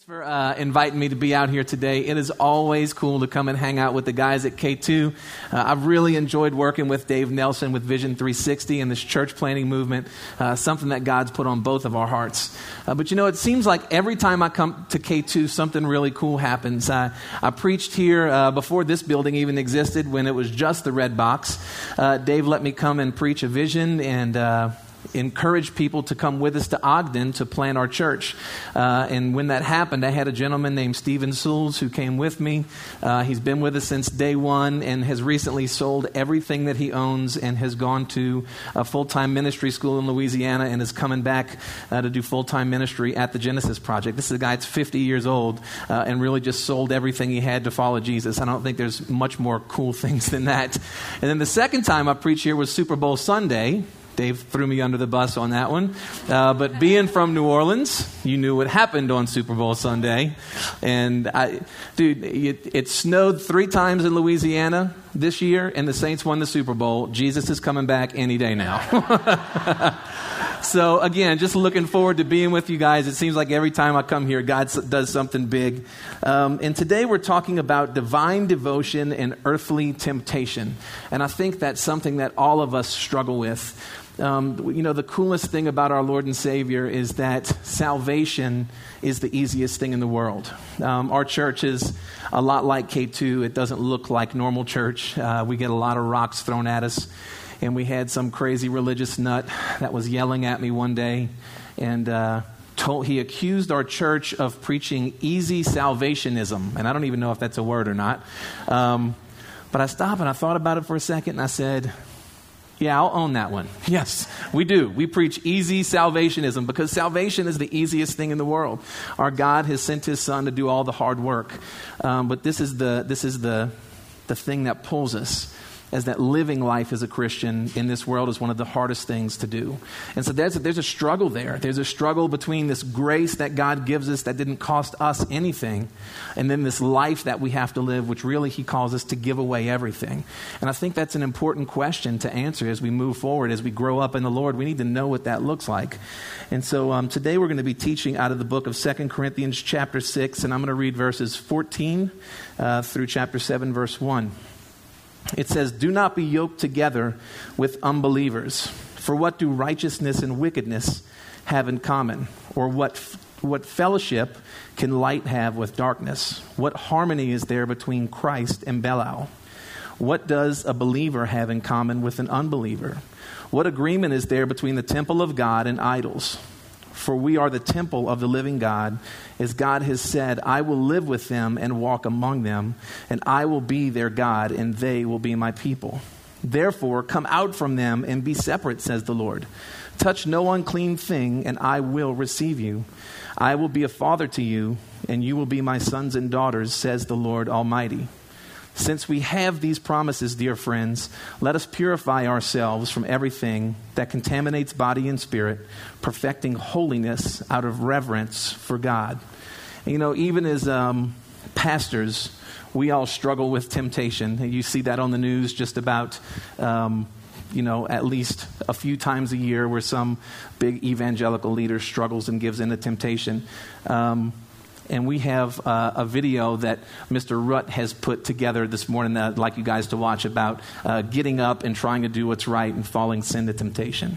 Thanks for uh, inviting me to be out here today. It is always cool to come and hang out with the guys at K2. Uh, I've really enjoyed working with Dave Nelson with Vision 360 and this church planting movement, uh, something that God's put on both of our hearts. Uh, but you know, it seems like every time I come to K2, something really cool happens. I preached here uh, before this building even existed when it was just the Red Box. Uh, Dave let me come and preach a vision and encouraged people to come with us to Ogden to plant our church. Uh, and when that happened, I had a gentleman named Stephen Souls who came with me. Uh, he's been with us since day one and has recently sold everything that he owns and has gone to a full time ministry school in Louisiana and is coming back uh, to do full time ministry at the Genesis Project. This is a guy that's 50 years old uh, and really just sold everything he had to follow Jesus. I don't think there's much more cool things than that. And then the second time I preached here was Super Bowl Sunday. Dave threw me under the bus on that one. Uh, but being from New Orleans, you knew what happened on Super Bowl Sunday. And, I, dude, it, it snowed three times in Louisiana this year, and the Saints won the Super Bowl. Jesus is coming back any day now. so again, just looking forward to being with you guys. It seems like every time I come here, God does something big. Um, and today we're talking about divine devotion and earthly temptation. And I think that's something that all of us struggle with. Um, you know, the coolest thing about our Lord and Savior is that salvation is the easiest thing in the world. Um, our church is a lot like K2. It doesn't look like normal church. Uh, we get a lot of rocks thrown at us. And we had some crazy religious nut that was yelling at me one day. And, uh, Told, he accused our church of preaching easy salvationism. And I don't even know if that's a word or not. Um, but I stopped and I thought about it for a second and I said, yeah, I'll own that one. Yes, we do. We preach easy salvationism because salvation is the easiest thing in the world. Our God has sent His Son to do all the hard work, um, but this is the this is the the thing that pulls us as that living life as a Christian in this world is one of the hardest things to do. And so there's a, there's a struggle there. There's a struggle between this grace that God gives us that didn't cost us anything, and then this life that we have to live, which really He calls us to give away everything. And I think that's an important question to answer as we move forward, as we grow up in the Lord. We need to know what that looks like. And so um, today we're going to be teaching out of the book of Second Corinthians, chapter 6, and I'm going to read verses 14 uh, through chapter 7, verse 1 it says, Do not be yoked together with unbelievers. For what do righteousness and wickedness have in common? Or what, what fellowship can light have with darkness? What harmony is there between Christ and Belial? What does a believer have in common with an unbeliever? What agreement is there between the temple of God and idols? For we are the temple of the living God. As God has said, I will live with them and walk among them, and I will be their God, and they will be my people. Therefore, come out from them and be separate, says the Lord. Touch no unclean thing, and I will receive you. I will be a father to you, and you will be my sons and daughters, says the Lord Almighty. Since we have these promises, dear friends, let us purify ourselves from everything that contaminates body and spirit, perfecting holiness out of reverence for God. And, you know, even as um, pastors, we all struggle with temptation. You see that on the news just about. Um, you know, at least a few times a year where some big evangelical leader struggles and gives in to temptation. Um, and we have uh, a video that Mr. Rutt has put together this morning that I'd like you guys to watch about uh, getting up and trying to do what's right and falling sin to temptation.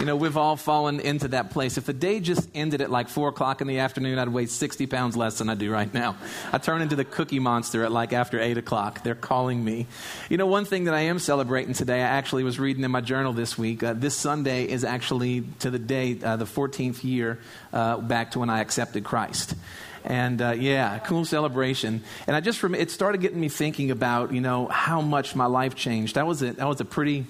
You know, we've all fallen into that place. If the day just ended at like 4 o'clock in the afternoon, I'd weigh 60 pounds less than I do right now. I turn into the cookie monster at like after 8 o'clock. They're calling me. You know, one thing that I am celebrating today, I actually was reading in my journal this week. Uh, this Sunday is actually to the day, uh, the 14th year uh, back to when I accepted Christ and uh, yeah, cool celebration. And I just it started getting me thinking about you know how much my life changed. That was a, that was a pretty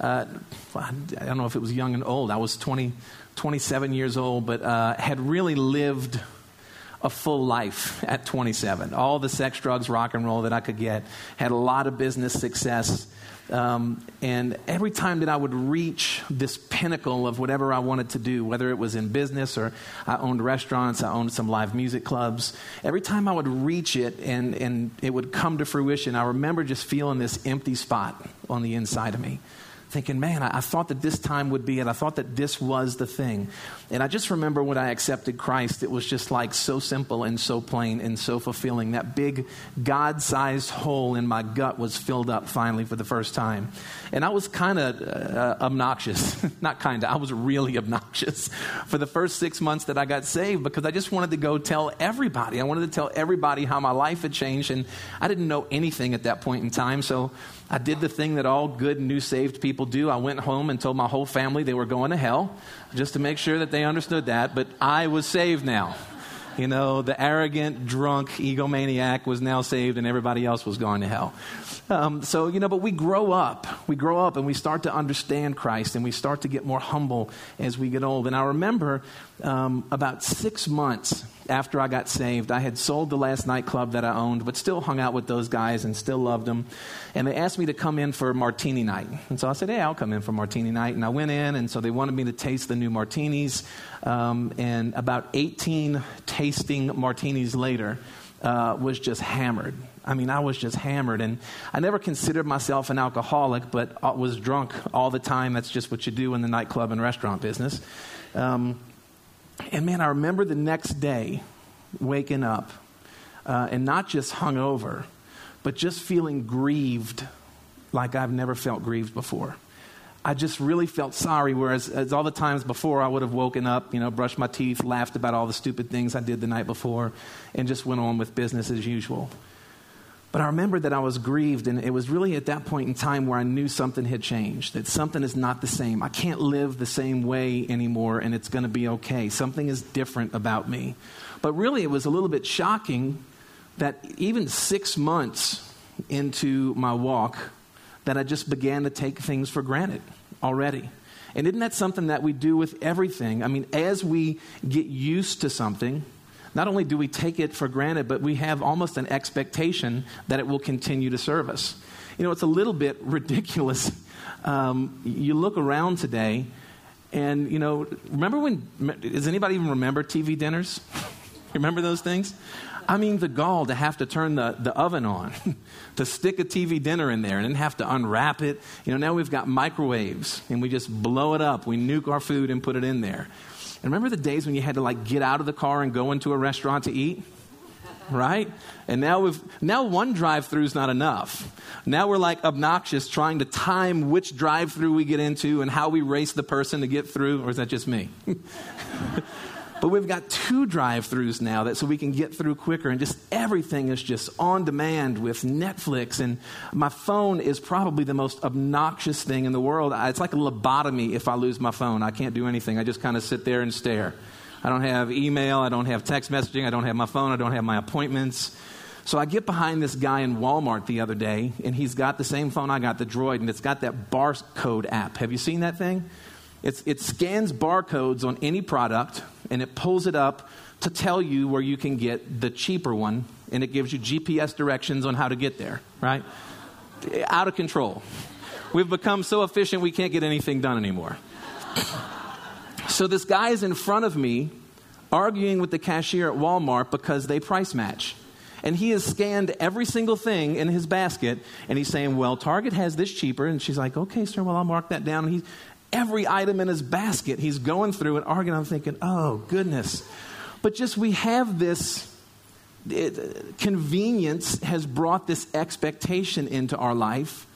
uh, I don't know if it was young and old. I was 20, 27 years old, but uh, had really lived a full life at 27. All the sex, drugs, rock and roll that I could get. Had a lot of business success. Um, and every time that I would reach this pinnacle of whatever I wanted to do, whether it was in business or I owned restaurants, I owned some live music clubs, every time I would reach it and, and it would come to fruition, I remember just feeling this empty spot on the inside of me thinking, man, I, I, thought that this time would be it. I thought that this was the thing. And I just remember when I accepted Christ, it was just like so simple and so plain and so fulfilling. That big God sized hole in my gut was filled up finally for the first time. And I was kind of uh, obnoxious. Not kind of, I was really obnoxious for the first six months that I got saved because I just wanted to go tell everybody. I wanted to tell everybody how my life had changed. And I didn't know anything at that point in time. So I did the thing that all good new saved people do. I went home and told my whole family they were going to hell just to make sure that they understood that. But I was saved now. You know, the arrogant, drunk egomaniac was now saved and everybody else was going to hell. Um, so, you know, but we grow up. We grow up and we start to understand Christ and we start to get more humble as we get old. And I remember um, about six months after I got saved, I had sold the last nightclub that I owned, but still hung out with those guys and still loved them. And they asked me to come in for martini night. And so I said, hey, I'll come in for martini night. And I went in, and so they wanted me to taste the new martinis. Um, and about 18 tasting martinis later, uh, was just hammered. I mean, I was just hammered. And I never considered myself an alcoholic, but I was drunk all the time. That's just what you do in the nightclub and restaurant business. Um, and man, I remember the next day waking up uh, and not just hungover, but just feeling grieved like I've never felt grieved before. I just really felt sorry, whereas as all the times before I would have woken up, you know, brushed my teeth, laughed about all the stupid things I did the night before, and just went on with business as usual. But I remember that I was grieved, and it was really at that point in time where I knew something had changed, that something is not the same. I can't live the same way anymore, and it's going to be okay. Something is different about me. But really, it was a little bit shocking that even six months into my walk, that I just began to take things for granted already. And isn't that something that we do with everything? I mean, as we get used to something, not only do we take it for granted, but we have almost an expectation that it will continue to serve us. You know, it's a little bit ridiculous. Um, you look around today, and, you know, remember when, does anybody even remember TV dinners? remember those things? I mean, the gall to have to turn the, the oven on, to stick a TV dinner in there and then have to unwrap it. You know, now we've got microwaves and we just blow it up. We nuke our food and put it in there. And remember the days when you had to like get out of the car and go into a restaurant to eat? Right? And now we've now one drive-through is not enough. Now we're like obnoxious trying to time which drive-through we get into and how we race the person to get through, or is that just me? But we've got two drive throughs now that so we can get through quicker, and just everything is just on demand with Netflix. And my phone is probably the most obnoxious thing in the world. It's like a lobotomy if I lose my phone. I can't do anything, I just kind of sit there and stare. I don't have email, I don't have text messaging, I don't have my phone, I don't have my appointments. So I get behind this guy in Walmart the other day, and he's got the same phone I got, the Droid, and it's got that barcode app. Have you seen that thing? It's, it scans barcodes on any product and it pulls it up to tell you where you can get the cheaper one, and it gives you GPS directions on how to get there, right? Out of control. We've become so efficient we can't get anything done anymore. so this guy is in front of me arguing with the cashier at Walmart because they price match. And he has scanned every single thing in his basket, and he's saying, Well, Target has this cheaper. And she's like, Okay, sir, well, I'll mark that down. And he, every item in his basket. He's going through and arguing. I'm thinking, oh, goodness. But just we have this it, convenience has brought this expectation into our life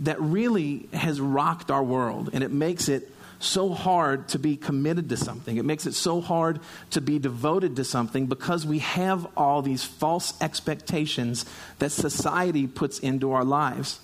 that really has rocked our world and it makes it so hard to be committed to something. It makes it so hard to be devoted to something because we have all these false expectations that society puts into our lives.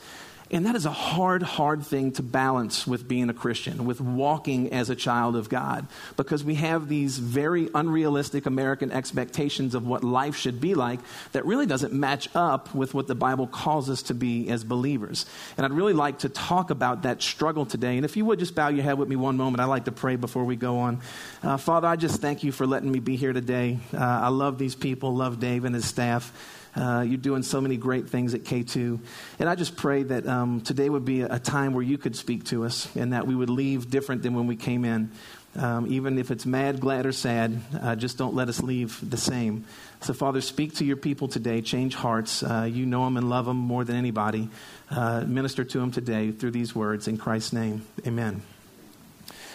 And that is a hard, hard thing to balance with being a Christian, with walking as a child of God, because we have these very unrealistic American expectations of what life should be like that really doesn't match up with what the Bible calls us to be as believers. And I'd really like to talk about that struggle today. And if you would just bow your head with me one moment, I'd like to pray before we go on. Uh, Father, I just thank you for letting me be here today. Uh, I love these people, love Dave and his staff. Uh, you're doing so many great things at K2. And I just pray that um, today would be a time where you could speak to us and that we would leave different than when we came in. Um, even if it's mad, glad, or sad, uh, just don't let us leave the same. So, Father, speak to your people today. Change hearts. Uh, you know them and love them more than anybody. Uh, minister to them today through these words. In Christ's name, amen.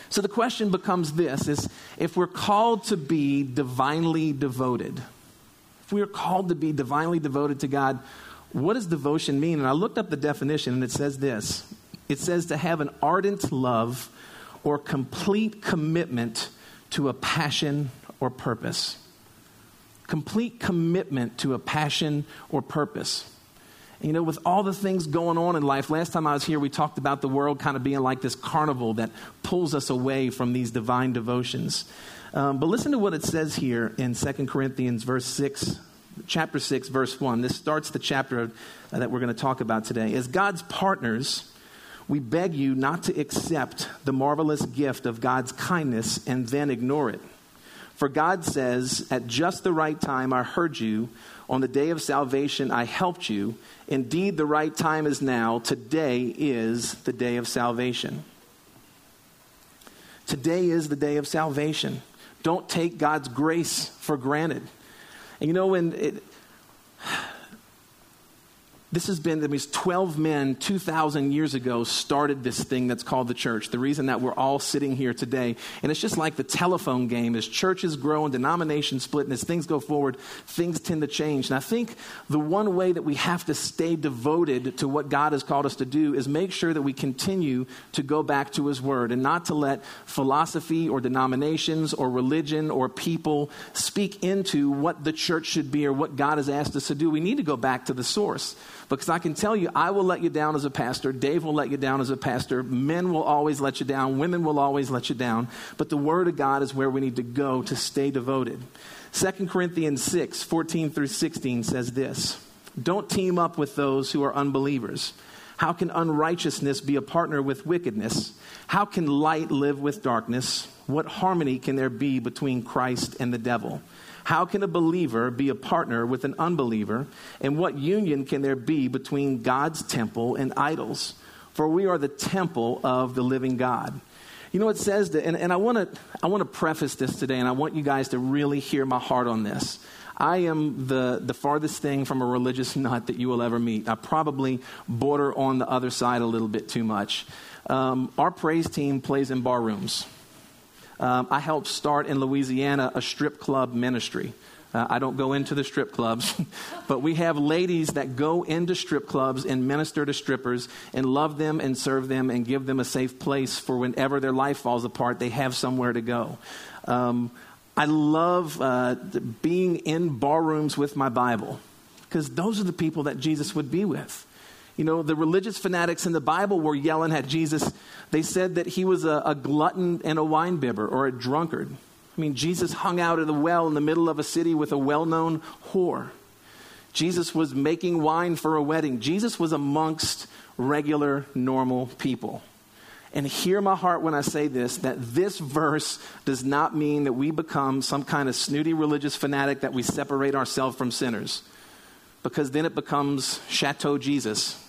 So the question becomes this is if we're called to be divinely devoted, if we are called to be divinely devoted to God, what does devotion mean? And I looked up the definition and it says this it says to have an ardent love or complete commitment to a passion or purpose. Complete commitment to a passion or purpose. You know, with all the things going on in life, last time I was here, we talked about the world kind of being like this carnival that pulls us away from these divine devotions. Um, but listen to what it says here in 2 Corinthians, verse 6, chapter 6, verse 1. This starts the chapter uh, that we're going to talk about today. As God's partners, we beg you not to accept the marvelous gift of God's kindness and then ignore it. For God says, At just the right time I heard you. On the day of salvation I helped you. Indeed, the right time is now. Today is the day of salvation. Today is the day of salvation. Don't take God's grace for granted. And you know, when it, this has been, these 12 men 2,000 years ago started this thing that's called the church. The reason that we're all sitting here today. And it's just like the telephone game. As churches grow and denominations split and as things go forward, things tend to change. And I think the one way that we have to stay devoted to what God has called us to do is make sure that we continue to go back to His Word and not to let philosophy or denominations or religion or people speak into what the church should be or what God has asked us to do. We need to go back to the source. Because I can tell you, I will let you down as a pastor. Dave will let you down as a pastor. Men will always let you down. Women will always let you down. But the Word of God is where we need to go to stay devoted. 2 Corinthians 6 14 through 16 says this Don't team up with those who are unbelievers. How can unrighteousness be a partner with wickedness? How can light live with darkness? What harmony can there be between Christ and the devil? How can a believer be a partner with an unbeliever? And what union can there be between God's temple and idols? For we are the temple of the living God. You know, it says that, and, and I want to I wanna preface this today, and I want you guys to really hear my heart on this. I am the, the farthest thing from a religious nut that you will ever meet. I probably border on the other side a little bit too much. Um, our praise team plays in bar rooms. Um, I helped start in Louisiana a strip club ministry. Uh, I don't go into the strip clubs, but we have ladies that go into strip clubs and minister to strippers and love them and serve them and give them a safe place for whenever their life falls apart, they have somewhere to go. Um, I love uh, being in bar rooms with my Bible because those are the people that Jesus would be with. You know, the religious fanatics in the Bible were yelling at Jesus. They said that he was a, a glutton and a winebibber or a drunkard. I mean, Jesus hung out at a well in the middle of a city with a well known whore. Jesus was making wine for a wedding. Jesus was amongst regular, normal people. And hear my heart when I say this that this verse does not mean that we become some kind of snooty religious fanatic that we separate ourselves from sinners. Because then it becomes Chateau Jesus.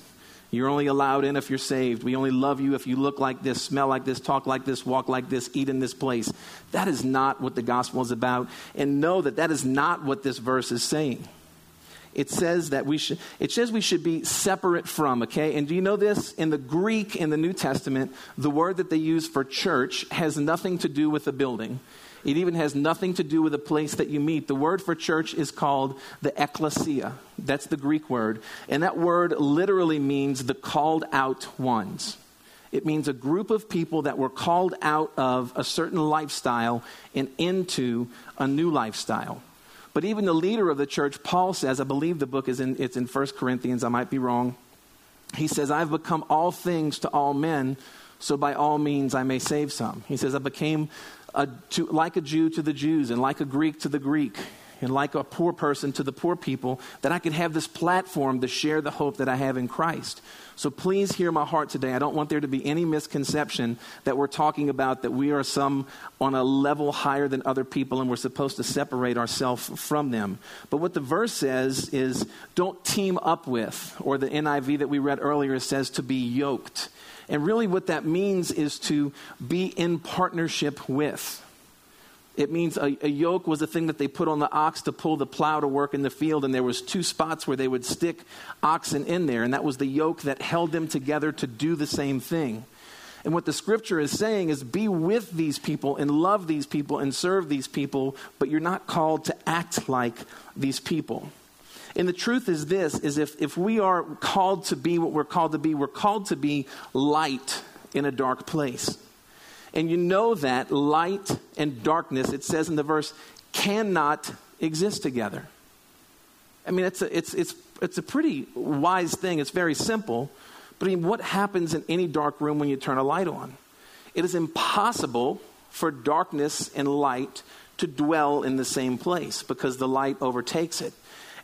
You're only allowed in if you're saved. We only love you if you look like this, smell like this, talk like this, walk like this, eat in this place. That is not what the gospel is about. And know that that is not what this verse is saying. It says that we should, it says we should be separate from, okay? And do you know this? In the Greek in the New Testament, the word that they use for church has nothing to do with a building. It even has nothing to do with the place that you meet. The word for church is called the ecclesia. That's the Greek word. And that word literally means the called out ones. It means a group of people that were called out of a certain lifestyle and into a new lifestyle. But even the leader of the church, Paul says, I believe the book is in, it's in 1 Corinthians, I might be wrong. He says, I've become all things to all men, so by all means I may save some. He says, I became a, to, like a Jew to the Jews and like a Greek to the Greek. and like a poor person to the poor people, that I could have this platform to share the hope that I have in Christ. So please hear my heart today. I don't want there to be any misconception that we're talking about that we are some on a level higher than other people and we're supposed to separate ourselves from them. But what the verse says is don't team up with, or the NIV that we read earlier says to be yoked. And really, what that means is to be in partnership with. It means a, a, yoke was a thing that they put on the ox to pull the plow to work in the field, and there was two spots where they would stick oxen in there, and that was the yoke that held them together to do the same thing. And what the scripture is saying is be with these people and love these people and serve these people, but you're not called to act like these people. And the truth is this is if, if we are called to be what we're called to be, we're called to be light in a dark place. And you know that light and darkness, it says in the verse, cannot exist together. I mean, it's a, it's, it's, it's a pretty wise thing. It's very simple. But I mean, what happens in any dark room when you turn a light on? It is impossible for darkness and light to dwell in the same place because the light overtakes it.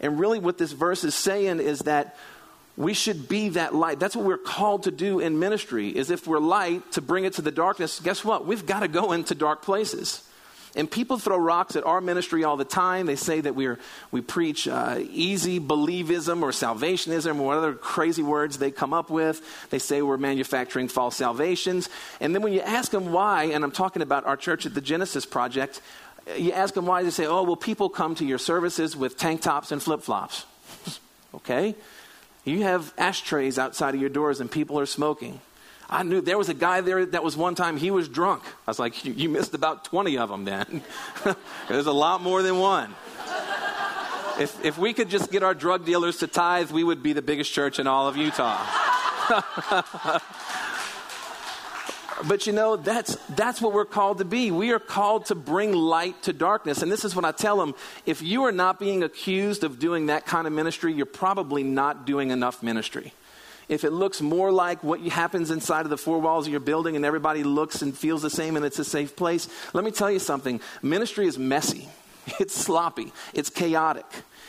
And really, what this verse is saying is that we should be that light. That's what we're called to do in ministry. Is if we're light to bring it to the darkness, guess what? We've got to go into dark places. And people throw rocks at our ministry all the time. They say that we're, we preach uh, easy believism or salvationism or other crazy words they come up with. They say we're manufacturing false salvations. And then when you ask them why, and I'm talking about our church at the Genesis Project, you ask them why, they say, oh, well, people come to your services with tank tops and flip flops. okay? You have ashtrays outside of your doors and people are smoking. I knew there was a guy there that was one time he was drunk. I was like, you, missed about 20 of them then. There's a lot more than one. If, if we could just get our drug dealers to tithe, we would be the biggest church in all of Utah. But you know, that's, that's what we're called to be. We are called to bring light to darkness. And this is what I tell them if you are not being accused of doing that kind of ministry, you're probably not doing enough ministry. If it looks more like what happens inside of the four walls of your building and everybody looks and feels the same and it's a safe place, let me tell you something ministry is messy, it's sloppy, it's chaotic.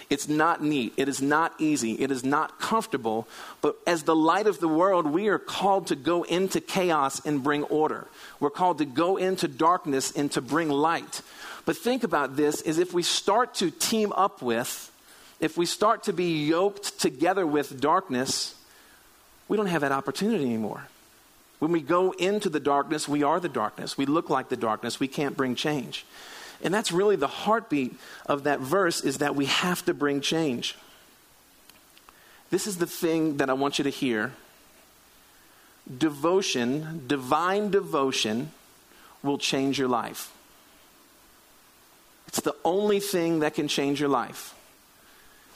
It's not neat. It is not easy. It is not comfortable. But as the light of the world, we are called to go into chaos and bring order. We're called to go into darkness and to bring light. But think about this is if we start to team up with, if we start to be yoked together with darkness, we don't have that opportunity anymore. When we go into the darkness, we are the darkness. We look like the darkness. We can't bring change. And that's really the heartbeat of that verse is that we have to bring change. This is the thing that I want you to hear. Devotion, divine devotion, will change your life. It's the only thing that can change your life.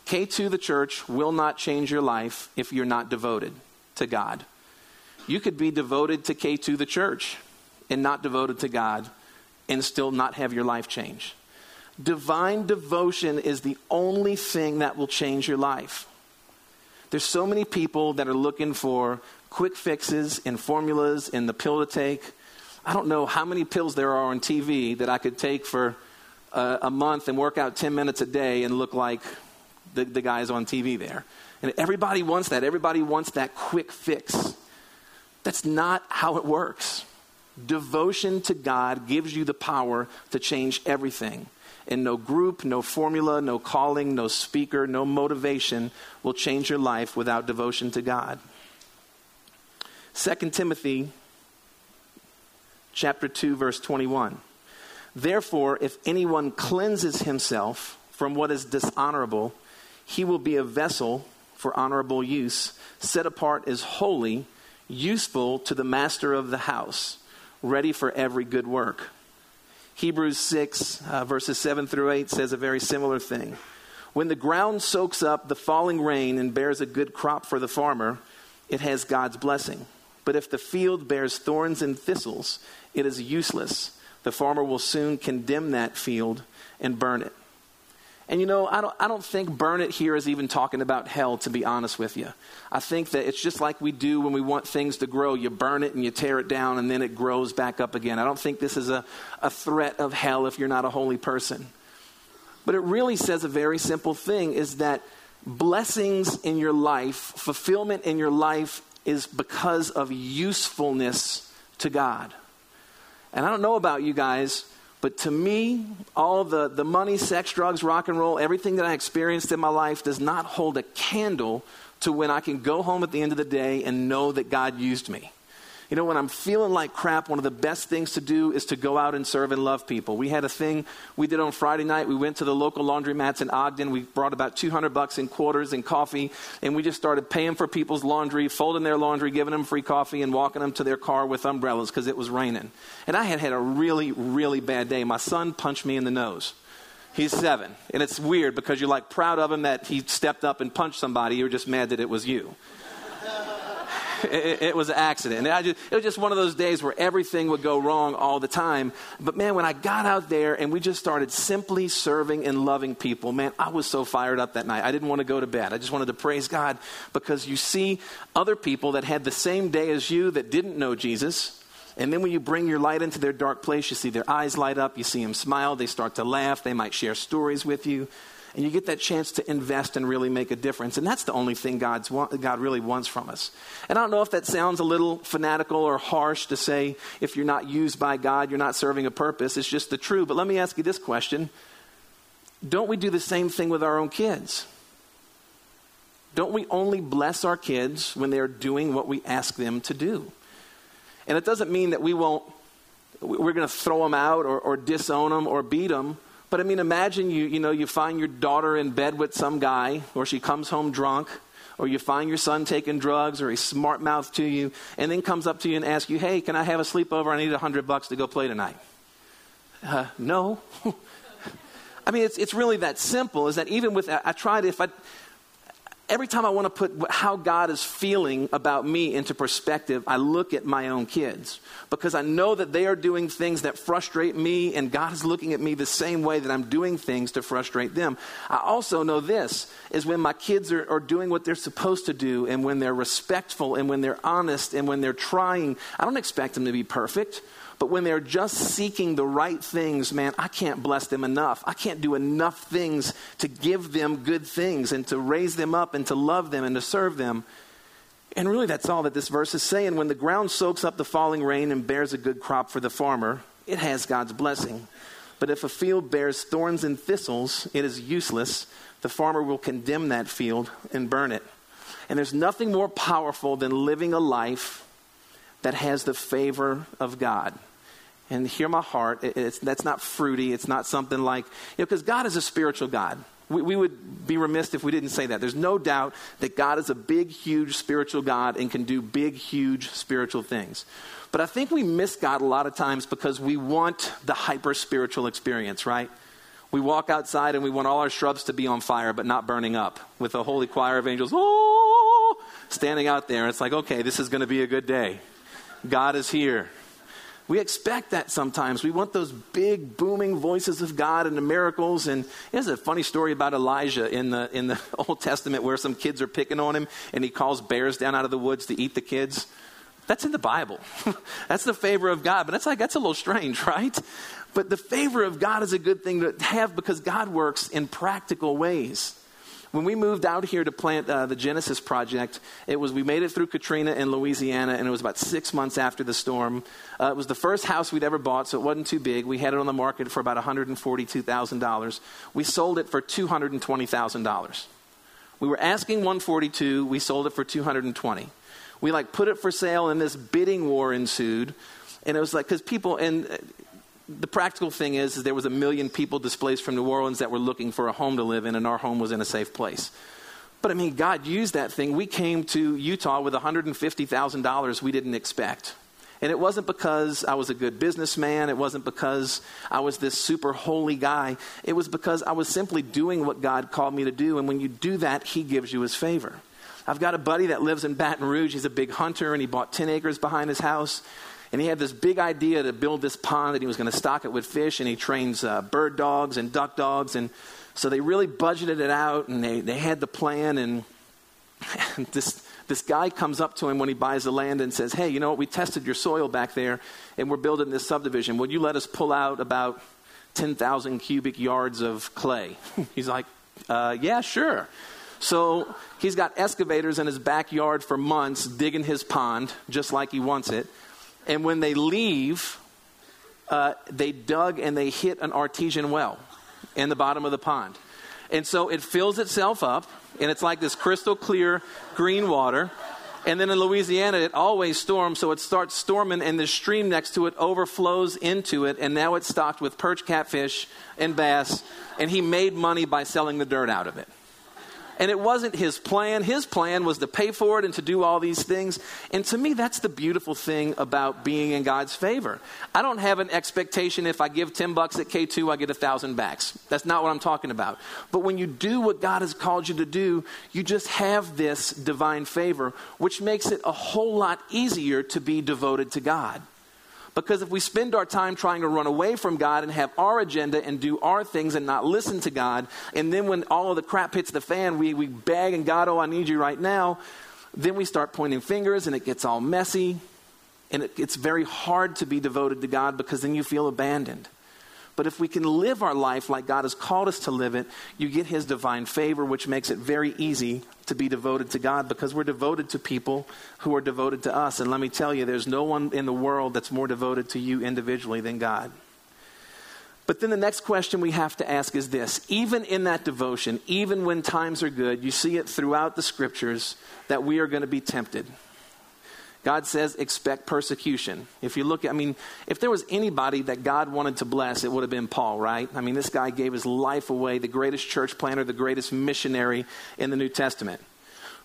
K2, the church, will not change your life if you're not devoted to God. You could be devoted to K2, the church, and not devoted to God and still not have your life change. Divine devotion is the only thing that will change your life. There's so many people that are looking for quick fixes and formulas and the pill to take. I don't know how many pills there are on TV that I could take for a, a month and work out 10 minutes a day and look like the, the guys on TV there. And everybody wants that. Everybody wants that quick fix. That's not how it works. Devotion to God gives you the power to change everything. And no group, no formula, no calling, no speaker, no motivation will change your life without devotion to God. 2 Timothy chapter 2 verse 21. Therefore, if anyone cleanses himself from what is dishonorable, he will be a vessel for honorable use, set apart as holy, useful to the master of the house ready for every good work. Hebrews 6, uh, verses 7 through 8 says a very similar thing. When the ground soaks up the falling rain and bears a good crop for the farmer, it has God's blessing. But if the field bears thorns and thistles, it is useless. The farmer will soon condemn that field and burn it. And you know, I don't, I don't think burn it here is even talking about hell, to be honest with you. I think that it's just like we do when we want things to grow. You burn it and you tear it down and then it grows back up again. I don't think this is a, a threat of hell if you're not a holy person. But it really says a very simple thing is that blessings in your life, fulfillment in your life is because of usefulness to God. And I don't know about you guys, but to me, all the, the money, sex, drugs, rock and roll, everything that I experienced in my life does not hold a candle to when I can go home at the end of the day and know that God used me. You know, when I'm feeling like crap, one of the best things to do is to go out and serve and love people. We had a thing we did on Friday night. We went to the local laundromats in Ogden. We brought about 200 bucks in quarters and coffee, and we just started paying for people's laundry, folding their laundry, giving them free coffee, and walking them to their car with umbrellas because it was raining. And I had had a really, really bad day. My son punched me in the nose. He's seven. And it's weird because you're like proud of him that he stepped up and punched somebody. You're just mad that it was you. it, it, was an accident. And just, it was just one of those days where everything would go wrong all the time. But man, when I got out there and we just started simply serving and loving people, man, I was so fired up that night. I didn't want to go to bed. I just wanted to praise God because you see other people that had the same day as you that didn't know Jesus. And then when you bring your light into their dark place, you see their eyes light up, you see them smile, they start to laugh, they might share stories with you and you get that chance to invest and really make a difference. And that's the only thing God's God really wants from us. And I don't know if that sounds a little fanatical or harsh to say if you're not used by God, you're not serving a purpose. It's just the truth. But let me ask you this question Don't we do the same thing with our own kids? Don't we only bless our kids when they're doing what we ask them to do? And it doesn't mean that we won't, we're going to throw them out or, or disown them or beat them. But I mean, imagine you, you know, you find your daughter in bed with some guy, or she comes home drunk, or you find your son taking drugs, or he's smart mouthed to you, and then comes up to you and asks you, hey, can I have a sleepover? I need a hundred bucks to go play tonight. Uh, no. I mean, it's, it's really that simple, is that even with, I, I tried, if I, every time I want to put how God is feeling about me into perspective, I look at my own kids because I know that they are doing things that frustrate me, and God is looking at me the same way that I'm doing things to frustrate them. I also know this is when my kids are, are doing what they're supposed to do, and when they're respectful, and when they're honest, and when they're trying. I don't expect them to be perfect. But when they're just seeking the right things, man, I can't bless them enough. I can't do enough things to give them good things and to raise them up and to love them and to serve them. And really, that's all that this verse is saying. When the ground soaks up the falling rain and bears a good crop for the farmer, it has God's blessing. But if a field bears thorns and thistles, it is useless. The farmer will condemn that field and burn it. And there's nothing more powerful than living a life that has the favor of God and hear my heart. It's, that's not fruity. It's not something like, you know, because God is a spiritual God. We, we, would be remiss if we didn't say that. There's no doubt that God is a big, huge spiritual God and can do big, huge spiritual things. But I think we miss God a lot of times because we want the hyper spiritual experience, right? We walk outside and we want all our shrubs to be on fire but not burning up with a holy choir of angels, oh, standing out there. It's like, okay, this is going to be a good day. God is here. We expect that sometimes. We want those big, booming voices of God and the miracles. And there's a funny story about Elijah in the, in the Old Testament where some kids are picking on him and he calls bears down out of the woods to eat the kids. That's in the Bible. that's the favor of God. But that's like, that's a little strange, right? But the favor of God is a good thing to have because God works in practical ways. When we moved out here to plant uh, the Genesis project, it was we made it through Katrina in Louisiana, and it was about six months after the storm. Uh, it was the first house we'd ever bought, so it wasn't too big. We had it on the market for about $142,000. We sold it for $220,000. We were asking 142. We sold it for 220. We like put it for sale, and this bidding war ensued. And it was like because people and the practical thing is, is there was a million people displaced from New Orleans that were looking for a home to live in, and our home was in a safe place. But I mean, God used that thing. We came to Utah with $150,000 we didn't expect. And it wasn't because I was a good businessman. It wasn't because I was this super holy guy. It was because I was simply doing what God called me to do. And when you do that, He gives you His favor. I've got a buddy that lives in Baton Rouge. He's a big hunter, and he bought 10 acres behind his house. And he had this big idea to build this pond and he was going to stock it with fish. And he trains uh, bird dogs and duck dogs. And so they really budgeted it out and they, they had the plan. And, and this, this guy comes up to him when he buys the land and says, Hey, you know what? We tested your soil back there and we're building this subdivision. Would you let us pull out about 10,000 cubic yards of clay. he's like, uh, yeah, sure. So he's got excavators in his backyard for months digging his pond just like he wants it. And when they leave, uh, they dug and they hit an artesian well in the bottom of the pond. And so it fills itself up, and it's like this crystal clear green water. And then in Louisiana, it always storms, so it starts storming, and the stream next to it overflows into it, and now it's stocked with perch catfish and bass, and he made money by selling the dirt out of it. And it wasn't his plan. His plan was to pay for it and to do all these things. And to me, that's the beautiful thing about being in God's favor. I don't have an expectation if I give 10 bucks at K2, I get a thousand backs. That's not what I'm talking about. But when you do what God has called you to do, you just have this divine favor, which makes it a whole lot easier to be devoted to God. Because if we spend our time trying to run away from God and have our agenda and do our things and not listen to God, and then when all of the crap hits the fan, we, we beg and God, oh, I need you right now, then we start pointing fingers and it gets all messy. And it, it's very hard to be devoted to God because then you feel abandoned. But if we can live our life like God has called us to live it, you get His divine favor, which makes it very easy to be devoted to God because we're devoted to people who are devoted to us. And let me tell you, there's no one in the world that's more devoted to you individually than God. But then the next question we have to ask is this even in that devotion, even when times are good, you see it throughout the scriptures that we are going to be tempted. God says, expect persecution. If you look at, I mean, if there was anybody that God wanted to bless, it would have been Paul, right? I mean, this guy gave his life away, the greatest church planter, the greatest missionary in the New Testament.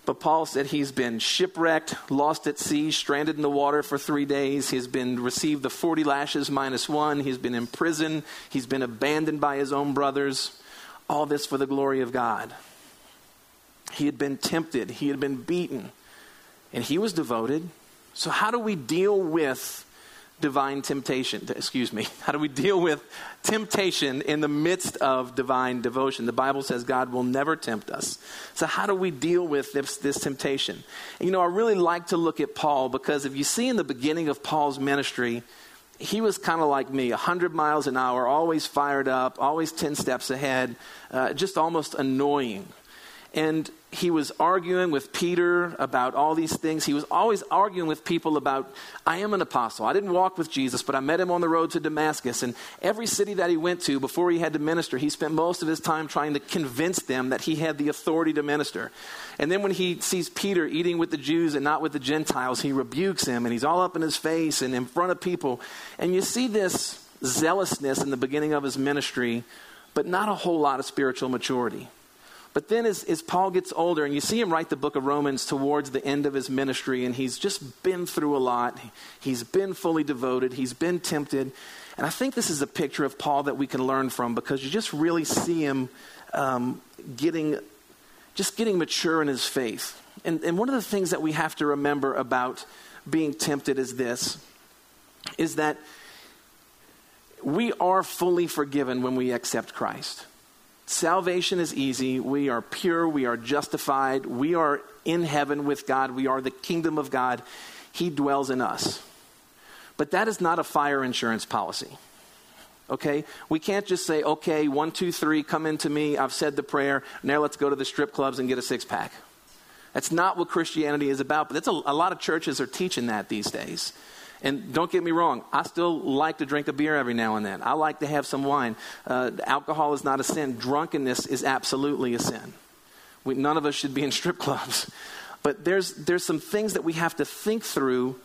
But Paul said he's been shipwrecked, lost at sea, stranded in the water for three days. He's been received the 40 lashes minus one. He's been in prison. He's been abandoned by his own brothers. All this for the glory of God. He had been tempted. He had been beaten. And he was devoted. So, how do we deal with divine temptation? Excuse me. How do we deal with temptation in the midst of divine devotion? The Bible says God will never tempt us. So, how do we deal with this, this temptation? And, you know, I really like to look at Paul because if you see in the beginning of Paul's ministry, he was kind of like me 100 miles an hour, always fired up, always 10 steps ahead, uh, just almost annoying. And he was arguing with Peter about all these things. He was always arguing with people about, I am an apostle. I didn't walk with Jesus, but I met him on the road to Damascus. And every city that he went to before he had to minister, he spent most of his time trying to convince them that he had the authority to minister. And then when he sees Peter eating with the Jews and not with the Gentiles, he rebukes him and he's all up in his face and in front of people. And you see this zealousness in the beginning of his ministry, but not a whole lot of spiritual maturity. But then as, as Paul gets older, and you see him write the book of Romans towards the end of his ministry, and he's just been through a lot. He's been fully devoted, he's been tempted. And I think this is a picture of Paul that we can learn from because you just really see him um, getting, just getting mature in his faith. And, and one of the things that we have to remember about being tempted is this, is that we are fully forgiven when we accept Christ. Salvation is easy. We are pure. We are justified. We are in heaven with God. We are the kingdom of God. He dwells in us. But that is not a fire insurance policy. Okay? We can't just say, okay, one, two, three, come into me. I've said the prayer. Now let's go to the strip clubs and get a six pack. That's not what Christianity is about. But that's a, a lot of churches are teaching that these days. And don't get me wrong, I still like to drink a beer every now and then. I like to have some wine. Uh, alcohol is not a sin, drunkenness is absolutely a sin. We, none of us should be in strip clubs. But there's, there's some things that we have to think through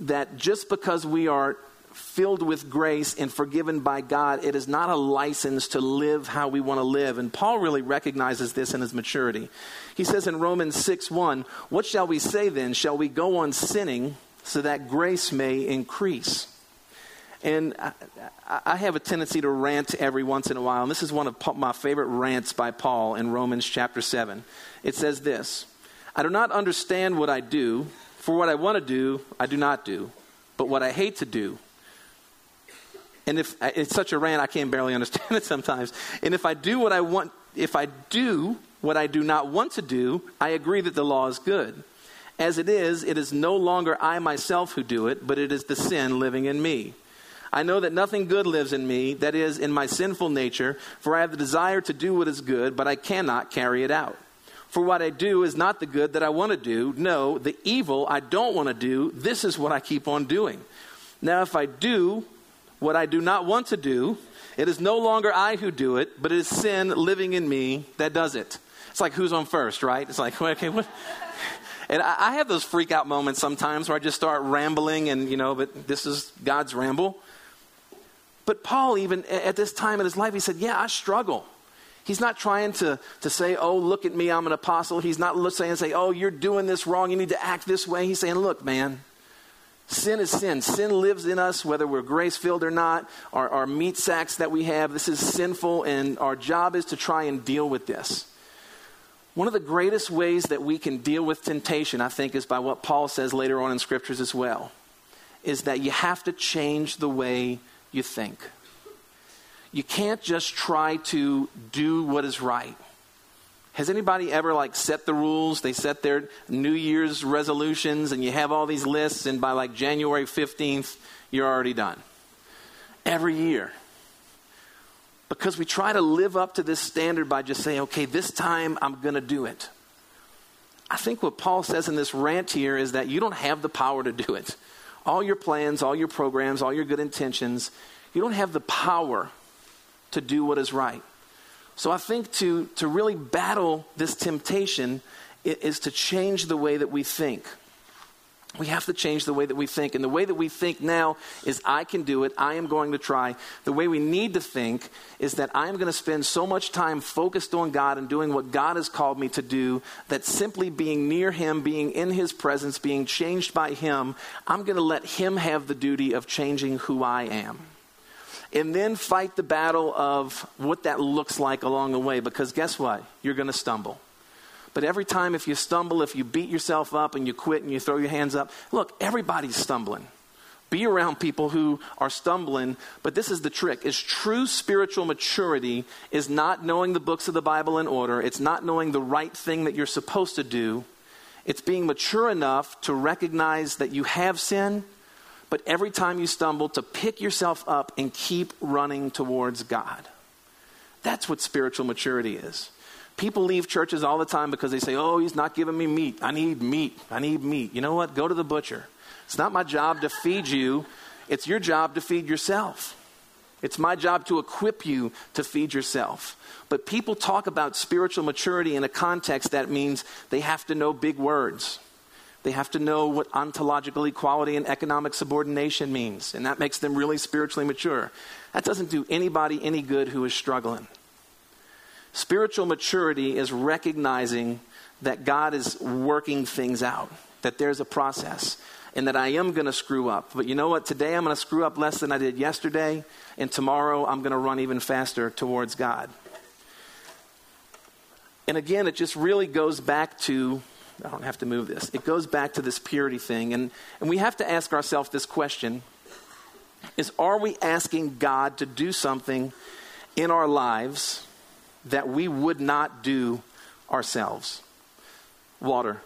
that just because we are filled with grace and forgiven by God, it is not a license to live how we want to live. And Paul really recognizes this in his maturity. He says in Romans 6 1, What shall we say then? Shall we go on sinning so that grace may increase. And I, I, have a tendency to rant every once in a while. And this is one of my favorite rants by Paul in Romans chapter 7. It says this I do not understand what I do, for what I want to do, I do not do. But what I hate to do, and if it's such a rant, I can barely understand it sometimes. And if I do what I want, if I do what I do not want to do, I agree that the law is good. As it is, it is no longer I myself who do it, but it is the sin living in me. I know that nothing good lives in me, that is, in my sinful nature, for I have the desire to do what is good, but I cannot carry it out. For what I do is not the good that I want to do. No, the evil I don't want to do, this is what I keep on doing. Now, if I do what I do not want to do, it is no longer I who do it, but it is sin living in me that does it. It's like who's on first, right? It's like, okay, what? And I have those freak out moments sometimes where I just start rambling and, you know, but this is God's ramble. But Paul, even at this time in his life, he said, Yeah, I struggle. He's not trying to, to say, Oh, look at me, I'm an apostle. He's not saying, say, Oh, you're doing this wrong, you need to act this way. He's saying, Look, man, sin is sin. Sin lives in us, whether we're grace filled or not. Our, our meat sacks that we have, this is sinful, and our job is to try and deal with this. One of the greatest ways that we can deal with temptation, I think, is by what Paul says later on in scriptures as well, is that you have to change the way you think. You can't just try to do what is right. Has anybody ever like set the rules? They set their New Year's resolutions and you have all these lists and by like January 15th you're already done. Every year. Because we try to live up to this standard by just saying, okay, this time I'm going to do it. I think what Paul says in this rant here is that you don't have the power to do it all your plans, all your programs, all your good intentions, you don't have the power to do what is right. So I think to, to really battle this temptation is to change the way that we think. We have to change the way that we think. And the way that we think now is I can do it. I am going to try. The way we need to think is that I am going to spend so much time focused on God and doing what God has called me to do that simply being near Him, being in His presence, being changed by Him, I'm going to let Him have the duty of changing who I am. And then fight the battle of what that looks like along the way because guess what? You're going to stumble. But every time, if you stumble, if you beat yourself up and you quit and you throw your hands up, look, everybody's stumbling. Be around people who are stumbling, but this is the trick. Is true spiritual maturity is not knowing the books of the Bible in order. It's not knowing the right thing that you're supposed to do. It's being mature enough to recognize that you have sin, but every time you stumble, to pick yourself up and keep running towards God. That's what spiritual maturity is. People leave churches all the time because they say, oh, he's not giving me meat. I need meat. I need meat. You know what? Go to the butcher. It's not my job to feed you, it's your job to feed yourself. It's my job to equip you to feed yourself. But people talk about spiritual maturity in a context that means they have to know big words. They have to know what ontological equality and economic subordination means, and that makes them really spiritually mature. That doesn't do anybody any good who is struggling. Spiritual maturity is recognizing that God is working things out, that there's a process, and that I am going to screw up. But you know what? Today I'm going to screw up less than I did yesterday, and tomorrow I'm going to run even faster towards God. And again, it just really goes back to I don't have to move this. It goes back to this purity thing. And, and we have to ask ourselves this question is are we asking God to do something in our lives that we would not do ourselves. Water.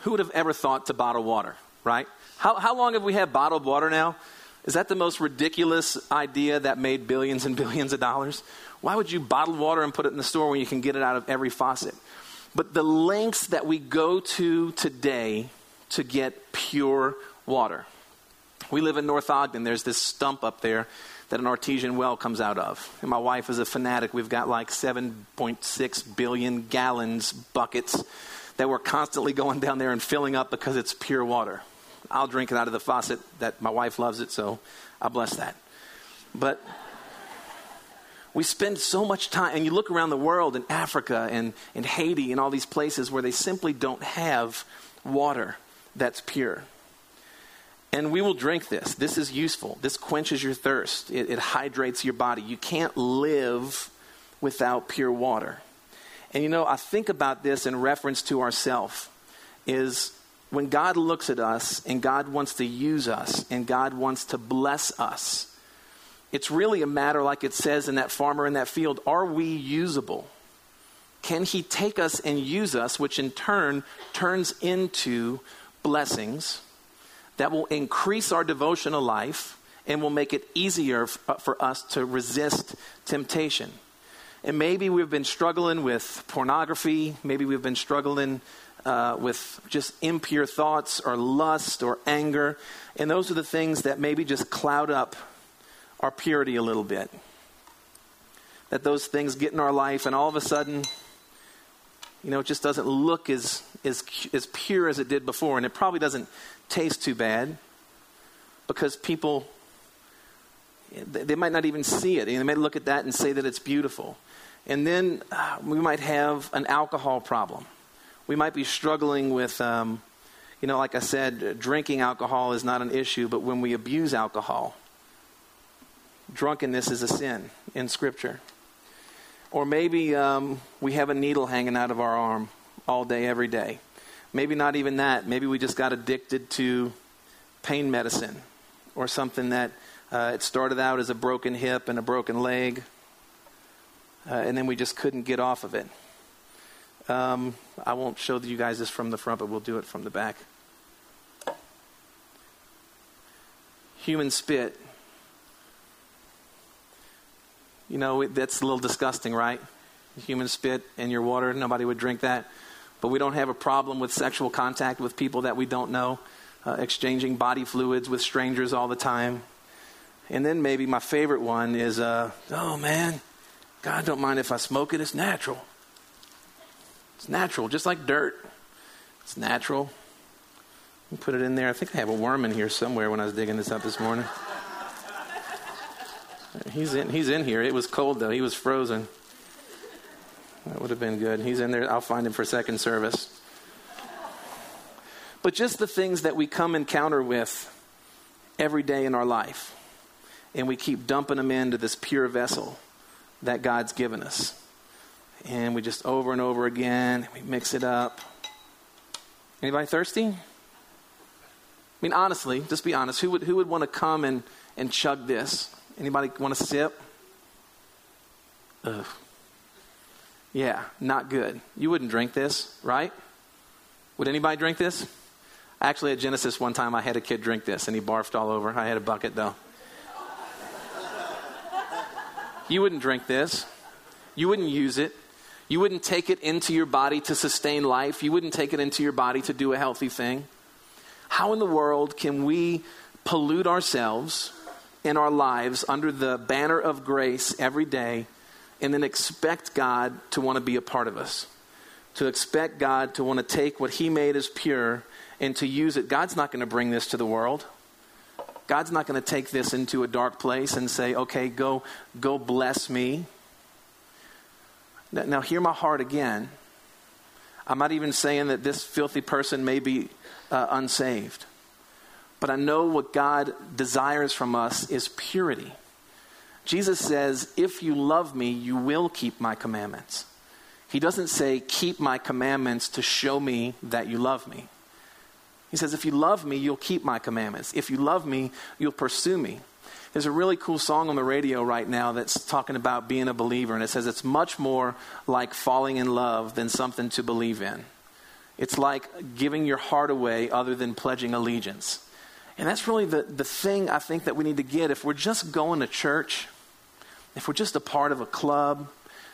Who would have ever thought to bottle water, right? How, how long have we had bottled water now? Is that the most ridiculous idea that made billions and billions of dollars? Why would you bottle water and put it in the store when you can get it out of every faucet? But the lengths that we go to today to get pure water. We live in North Ogden. There's this stump up there that an artesian well comes out of. And my wife is a fanatic. We've got like 7.6 billion gallons, buckets that we're constantly going down there and filling up because it's pure water. I'll drink it out of the faucet that my wife loves it, so I bless that. But we spend so much time, and you look around the world in Africa and in Haiti and all these places where they simply don't have water that's pure. And we will drink this. This is useful. This quenches your thirst, it, it hydrates your body. You can't live without pure water. And you know, I think about this in reference to ourself is when God looks at us and God wants to use us and God wants to bless us, it's really a matter, like it says in that farmer in that field, are we usable? Can he take us and use us, which in turn turns into blessings that will increase our devotional life and will make it easier f- uh, for us to resist temptation. And maybe we've been struggling with pornography, maybe we've been struggling uh, with just impure thoughts or lust or anger. And those are the things that maybe just cloud up our purity a little bit. That those things get in our life, and all of a sudden, you know, it just doesn't look as, as, as pure as it did before. And it probably doesn't taste too bad because people, they might not even see it. They might look at that and say that it's beautiful. And then uh, we might have an alcohol problem we might be struggling with, um, you know, like I said, drinking alcohol is not an issue, but when we abuse alcohol, drunkenness is a sin in Scripture. Or maybe um, we have a needle hanging out of our arm all day, every day. Maybe not even that. Maybe we just got addicted to pain medicine or something that uh, it started out as a broken hip and a broken leg, uh, and then we just couldn't get off of it. Um, I won't show you guys this from the front, but we'll do it from the back. Human spit. You know, that's a little disgusting, right? Human spit in your water. Nobody would drink that. But we don't have a problem with sexual contact with people that we don't know, uh, exchanging body fluids with strangers all the time. And then maybe my favorite one is, uh, oh man, God don't mind if I smoke it, it's natural. It's natural, just like dirt. It's natural. Put it in there. I think I have a worm in here somewhere when I was digging this up this morning. He's in, he's in here. It was cold, though. He was frozen. That would have been good. He's in there. I'll find him for second service. But just the things that we come encounter with every day in our life, and we keep dumping them into this pure vessel that God's given us and we just over and over again, we mix it up. Anybody thirsty? I mean, honestly, just be honest. Who would, who would want to come and, and chug this? Anybody want to sip? Ugh. Yeah, not good. You wouldn't drink this, right? Would anybody drink this? Actually, at Genesis, one time I had a kid drink this and he barfed all over. I had a bucket though. you wouldn't drink this. You wouldn't use it. You wouldn't take it into your body to sustain life. You wouldn't take it into your body to do a healthy thing. How in the world can we pollute ourselves in our lives under the banner of grace every day and then expect God to want to be a part of us? To expect God to want to take what He made as pure and to use it. God's not going to bring this to the world. God's not going to take this into a dark place and say, okay, go, go bless me. Now, hear my heart again. I'm not even saying that this filthy person may be uh, unsaved. But I know what God desires from us is purity. Jesus says, If you love me, you will keep my commandments. He doesn't say, Keep my commandments to show me that you love me. He says, If you love me, you'll keep my commandments. If you love me, you'll pursue me. There's a really cool song on the radio right now that's talking about being a believer, and it says it's much more like falling in love than something to believe in. It's like giving your heart away other than pledging allegiance. And that's really the, the thing I think that we need to get. If we're just going to church, if we're just a part of a club,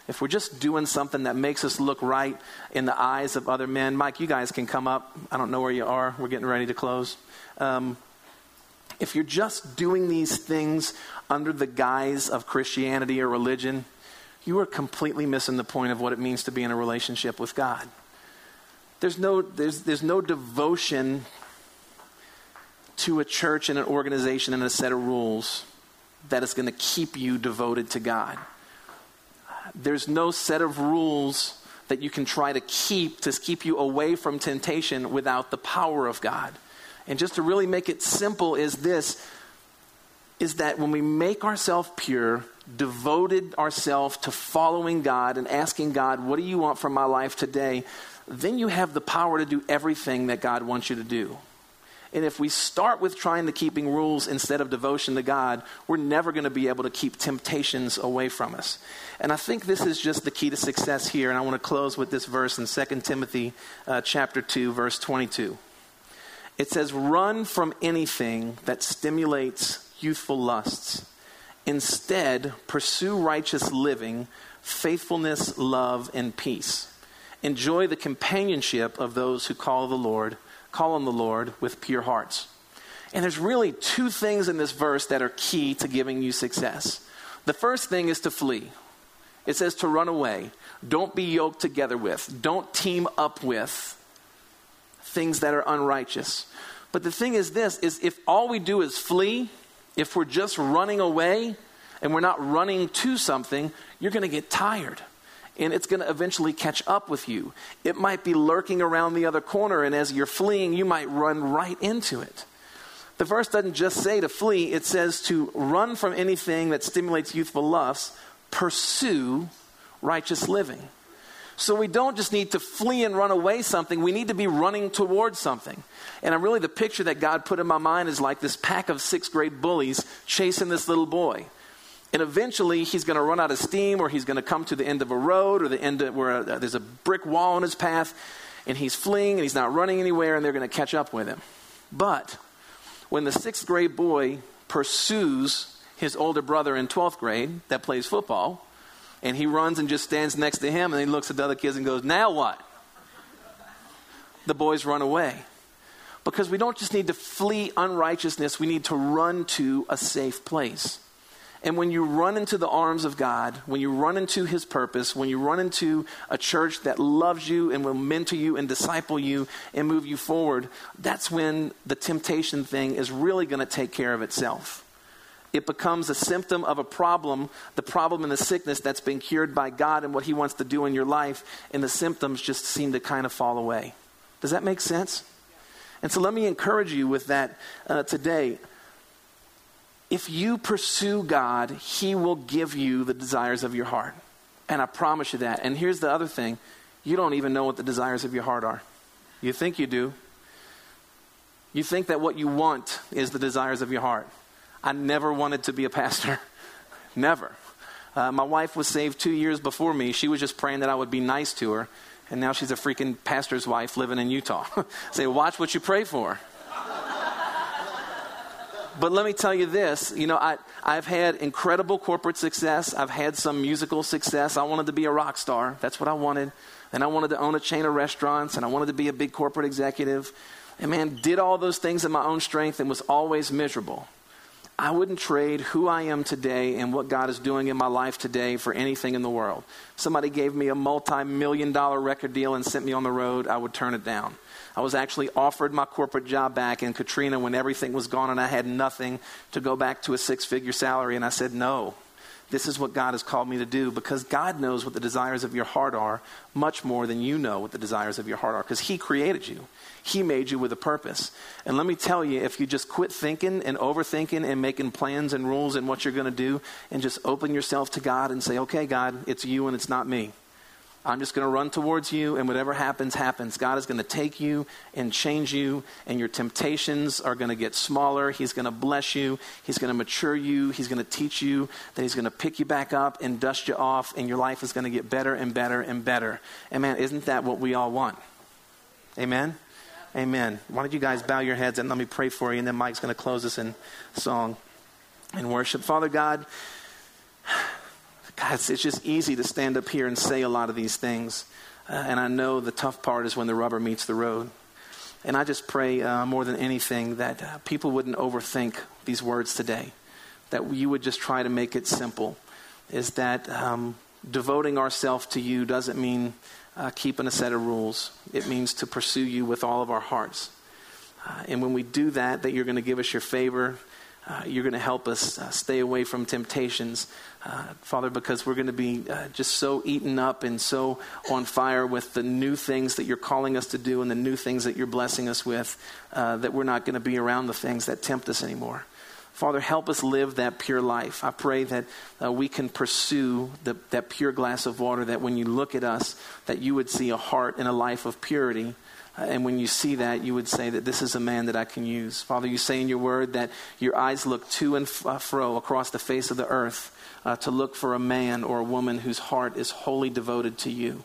if we're just doing something that makes us look right in the eyes of other men, Mike, you guys can come up. I don't know where you are. We're getting ready to close. Um, if you're just doing these things under the guise of Christianity or religion, you are completely missing the point of what it means to be in a relationship with God. There's no, there's, there's no devotion to a church and an organization and a set of rules that is going to keep you devoted to God. There's no set of rules that you can try to keep to keep you away from temptation without the power of God. And just to really make it simple, is this is that when we make ourselves pure, devoted ourselves to following God and asking God, What do you want from my life today? then you have the power to do everything that God wants you to do. And if we start with trying to keeping rules instead of devotion to God, we're never going to be able to keep temptations away from us. And I think this is just the key to success here. And I want to close with this verse in 2 Timothy uh, chapter 2, verse 22. It says, run from anything that stimulates youthful lusts. Instead, pursue righteous living, faithfulness, love, and peace. Enjoy the companionship of those who call the Lord, call on the Lord with pure hearts. And there's really two things in this verse that are key to giving you success. The first thing is to flee. It says to run away. Don't be yoked together with. Don't team up with things that are unrighteous. But the thing is this is if all we do is flee, if we're just running away and we're not running to something, you're going to get tired. And it's going to eventually catch up with you. It might be lurking around the other corner, and as you're fleeing, you might run right into it. The verse doesn't just say to flee, it says to run from anything that stimulates youthful lusts, pursue righteous living. So we don't just need to flee and run away something, we need to be running towards something. And I'm really the picture that God put in my mind is like this pack of sixth grade bullies chasing this little boy. And eventually he's going to run out of steam or he's going to come to the end of a road or the end of where uh, there's a brick wall on his path and he's fleeing and he's not running anywhere and they're going to catch up with him. But when the sixth grade boy pursues his older brother in 12th grade that plays football, and he runs and just stands next to him and he looks at the other kids and goes, Now what? The boys run away. Because we don't just need to flee unrighteousness, we need to run to a safe place. And when you run into the arms of God, when you run into His purpose, when you run into a church that loves you and will mentor you and disciple you and move you forward, that's when the temptation thing is really going to take care of itself it becomes a symptom of a problem, the problem and the sickness that's been cured by God and what He wants to do in your life, and the symptoms just seem to kind of fall away. Does that make sense? And so let me encourage you with that uh, today. If you pursue God, He will give you the desires of your heart. And I promise you that. And here's the other thing you don't even know what the desires of your heart are. You think you do. You think that what you want is the desires of your heart. I never wanted to be a pastor. never. Uh, my wife was saved two years before me. She was just praying that I would be nice to her. And now she's a freaking pastor's wife living in Utah. Say, watch what you pray for. But let me tell you this you know, I, I've had incredible corporate success, I've had some musical success. I wanted to be a rock star. That's what I wanted. And I wanted to own a chain of restaurants, and I wanted to be a big corporate executive. And man, did all those things in my own strength and was always miserable. I wouldn't trade who I am today and what God is doing in my life today for anything in the world. Somebody gave me a multi million dollar record deal and sent me on the road, I would turn it down. I was actually offered my corporate job back in Katrina when everything was gone and I had nothing to go back to a six figure salary, and I said no. This is what God has called me to do because God knows what the desires of your heart are much more than you know what the desires of your heart are because He created you. He made you with a purpose. And let me tell you, if you just quit thinking and overthinking and making plans and rules and what you're going to do and just open yourself to God and say, okay, God, it's you and it's not me. I'm just going to run towards you, and whatever happens, happens. God is going to take you and change you, and your temptations are going to get smaller. He's going to bless you. He's going to mature you. He's going to teach you. Then He's going to pick you back up and dust you off, and your life is going to get better and better and better. And man, isn't that what we all want? Amen? Amen. Why don't you guys bow your heads and let me pray for you, and then Mike's going to close us in song and worship. Father God, God, it's just easy to stand up here and say a lot of these things. Uh, and I know the tough part is when the rubber meets the road. And I just pray uh, more than anything that uh, people wouldn't overthink these words today, that you would just try to make it simple. Is that um, devoting ourselves to you doesn't mean uh, keeping a set of rules, it means to pursue you with all of our hearts. Uh, and when we do that, that you're going to give us your favor, uh, you're going to help us uh, stay away from temptations, uh, Father, because we're going to be uh, just so eaten up and so on fire with the new things that you're calling us to do and the new things that you're blessing us with uh, that we're not going to be around the things that tempt us anymore. Father, help us live that pure life. I pray that uh, we can pursue the, that pure glass of water, that when you look at us, that you would see a heart and a life of purity and when you see that, you would say that this is a man that I can use. Father, you say in your word that your eyes look to and uh, fro across the face of the earth uh, to look for a man or a woman whose heart is wholly devoted to you.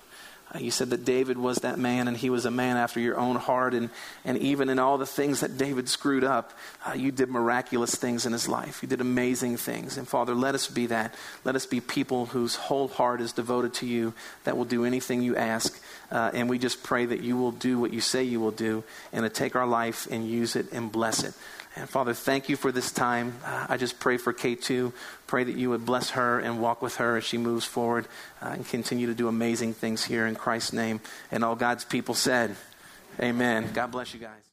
Uh, you said that David was that man, and he was a man after your own heart. And, and even in all the things that David screwed up, uh, you did miraculous things in his life. You did amazing things. And Father, let us be that. Let us be people whose whole heart is devoted to you, that will do anything you ask. Uh, and we just pray that you will do what you say you will do, and to take our life and use it and bless it. And Father, thank you for this time. Uh, I just pray for K2. Pray that you would bless her and walk with her as she moves forward uh, and continue to do amazing things here in Christ's name. And all God's people said, Amen. God bless you guys.